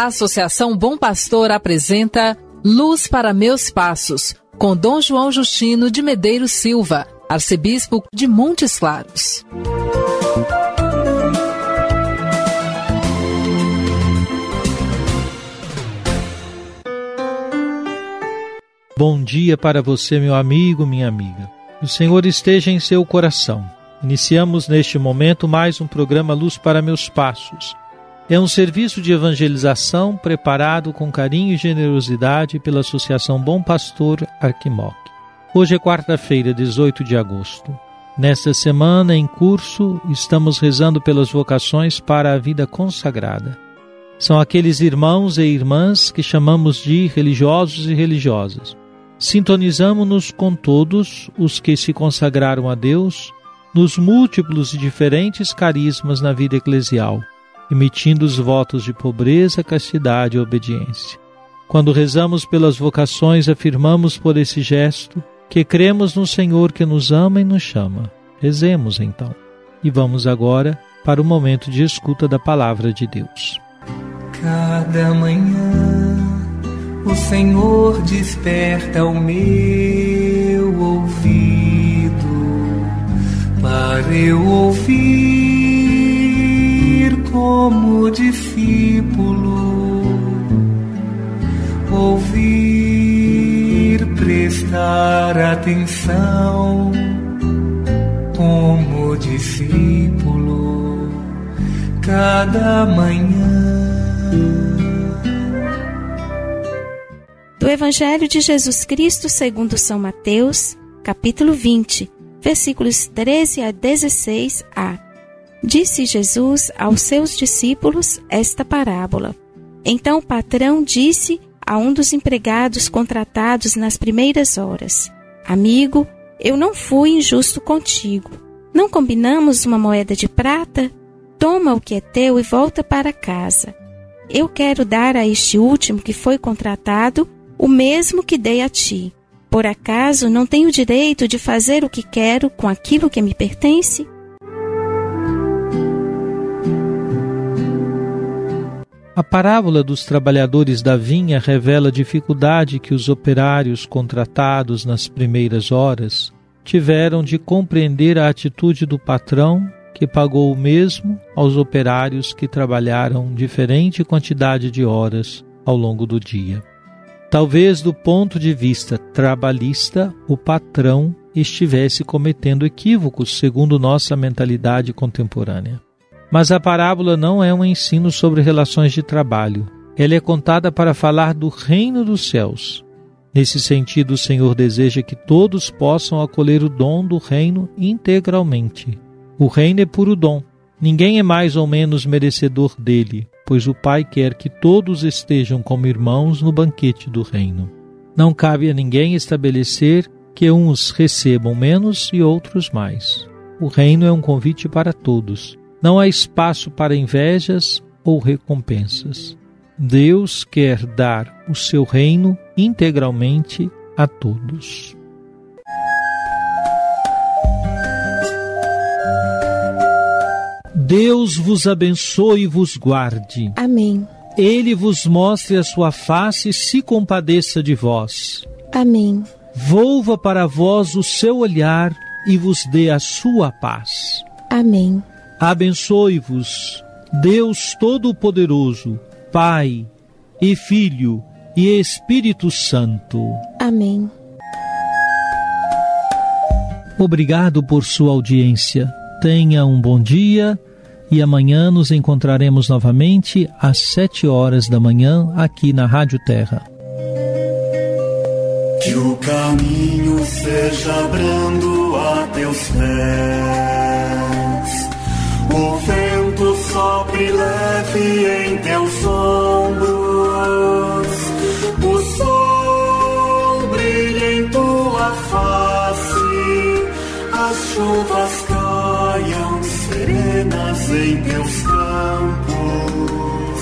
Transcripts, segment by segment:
A Associação Bom Pastor apresenta Luz para Meus Passos, com Dom João Justino de Medeiros Silva, arcebispo de Montes Claros. Bom dia para você, meu amigo, minha amiga. O Senhor esteja em seu coração. Iniciamos neste momento mais um programa Luz para Meus Passos. É um serviço de evangelização preparado com carinho e generosidade pela Associação Bom Pastor Arquimoc. Hoje é quarta-feira, 18 de agosto. Nesta semana em curso, estamos rezando pelas vocações para a vida consagrada. São aqueles irmãos e irmãs que chamamos de religiosos e religiosas. Sintonizamos-nos com todos os que se consagraram a Deus nos múltiplos e diferentes carismas na vida eclesial, emitindo os votos de pobreza, castidade e obediência. Quando rezamos pelas vocações, afirmamos por esse gesto que cremos no Senhor que nos ama e nos chama. Rezemos então. E vamos agora para o momento de escuta da palavra de Deus. Cada manhã o Senhor desperta o meu ouvido para eu ouvir como discípulo, ouvir, prestar atenção como discípulo, cada manhã. do Evangelho de Jesus Cristo segundo São Mateus, capítulo 20, versículos 13 a 16a. Disse Jesus aos seus discípulos esta parábola. Então o patrão disse a um dos empregados contratados nas primeiras horas: Amigo, eu não fui injusto contigo. Não combinamos uma moeda de prata? Toma o que é teu e volta para casa. Eu quero dar a este último que foi contratado o mesmo que dei a ti. Por acaso não tenho direito de fazer o que quero com aquilo que me pertence? A parábola dos trabalhadores da vinha revela a dificuldade que os operários contratados nas primeiras horas tiveram de compreender a atitude do patrão que pagou o mesmo aos operários que trabalharam diferente quantidade de horas ao longo do dia. Talvez do ponto de vista trabalhista, o patrão estivesse cometendo equívocos segundo nossa mentalidade contemporânea. Mas a parábola não é um ensino sobre relações de trabalho. Ela é contada para falar do reino dos céus. Nesse sentido, o Senhor deseja que todos possam acolher o dom do reino integralmente. O reino é puro dom. Ninguém é mais ou menos merecedor dele, pois o Pai quer que todos estejam como irmãos no banquete do reino. Não cabe a ninguém estabelecer que uns recebam menos e outros mais. O reino é um convite para todos. Não há espaço para invejas ou recompensas. Deus quer dar o seu reino integralmente a todos. Deus vos abençoe e vos guarde. Amém. Ele vos mostre a sua face e se compadeça de vós. Amém. Volva para vós o seu olhar e vos dê a sua paz. Amém. Abençoe-vos, Deus Todo-Poderoso, Pai e Filho e Espírito Santo. Amém. Obrigado por sua audiência. Tenha um bom dia e amanhã nos encontraremos novamente às sete horas da manhã aqui na Rádio Terra. Que o caminho seja brando a teus pés, o vento sopre leve em teus ombros, o sol brilha em tua face, as chuvas caiam serenas em teus campos,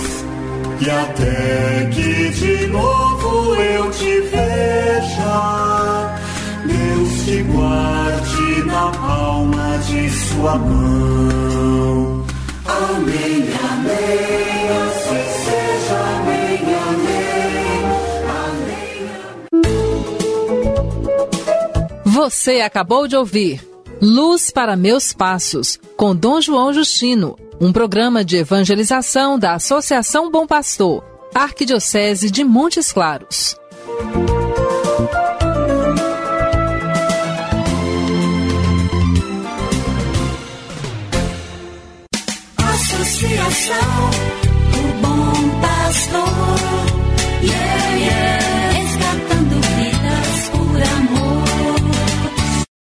e até que de novo eu te veja te guarde na palma de sua mão. Amém, amém, assim seja, amém, amém, amém. Você acabou de ouvir Luz para Meus Passos, com Dom João Justino, um programa de evangelização da Associação Bom Pastor, Arquidiocese de Montes Claros. associação, o bom pastor. Yeah, yeah.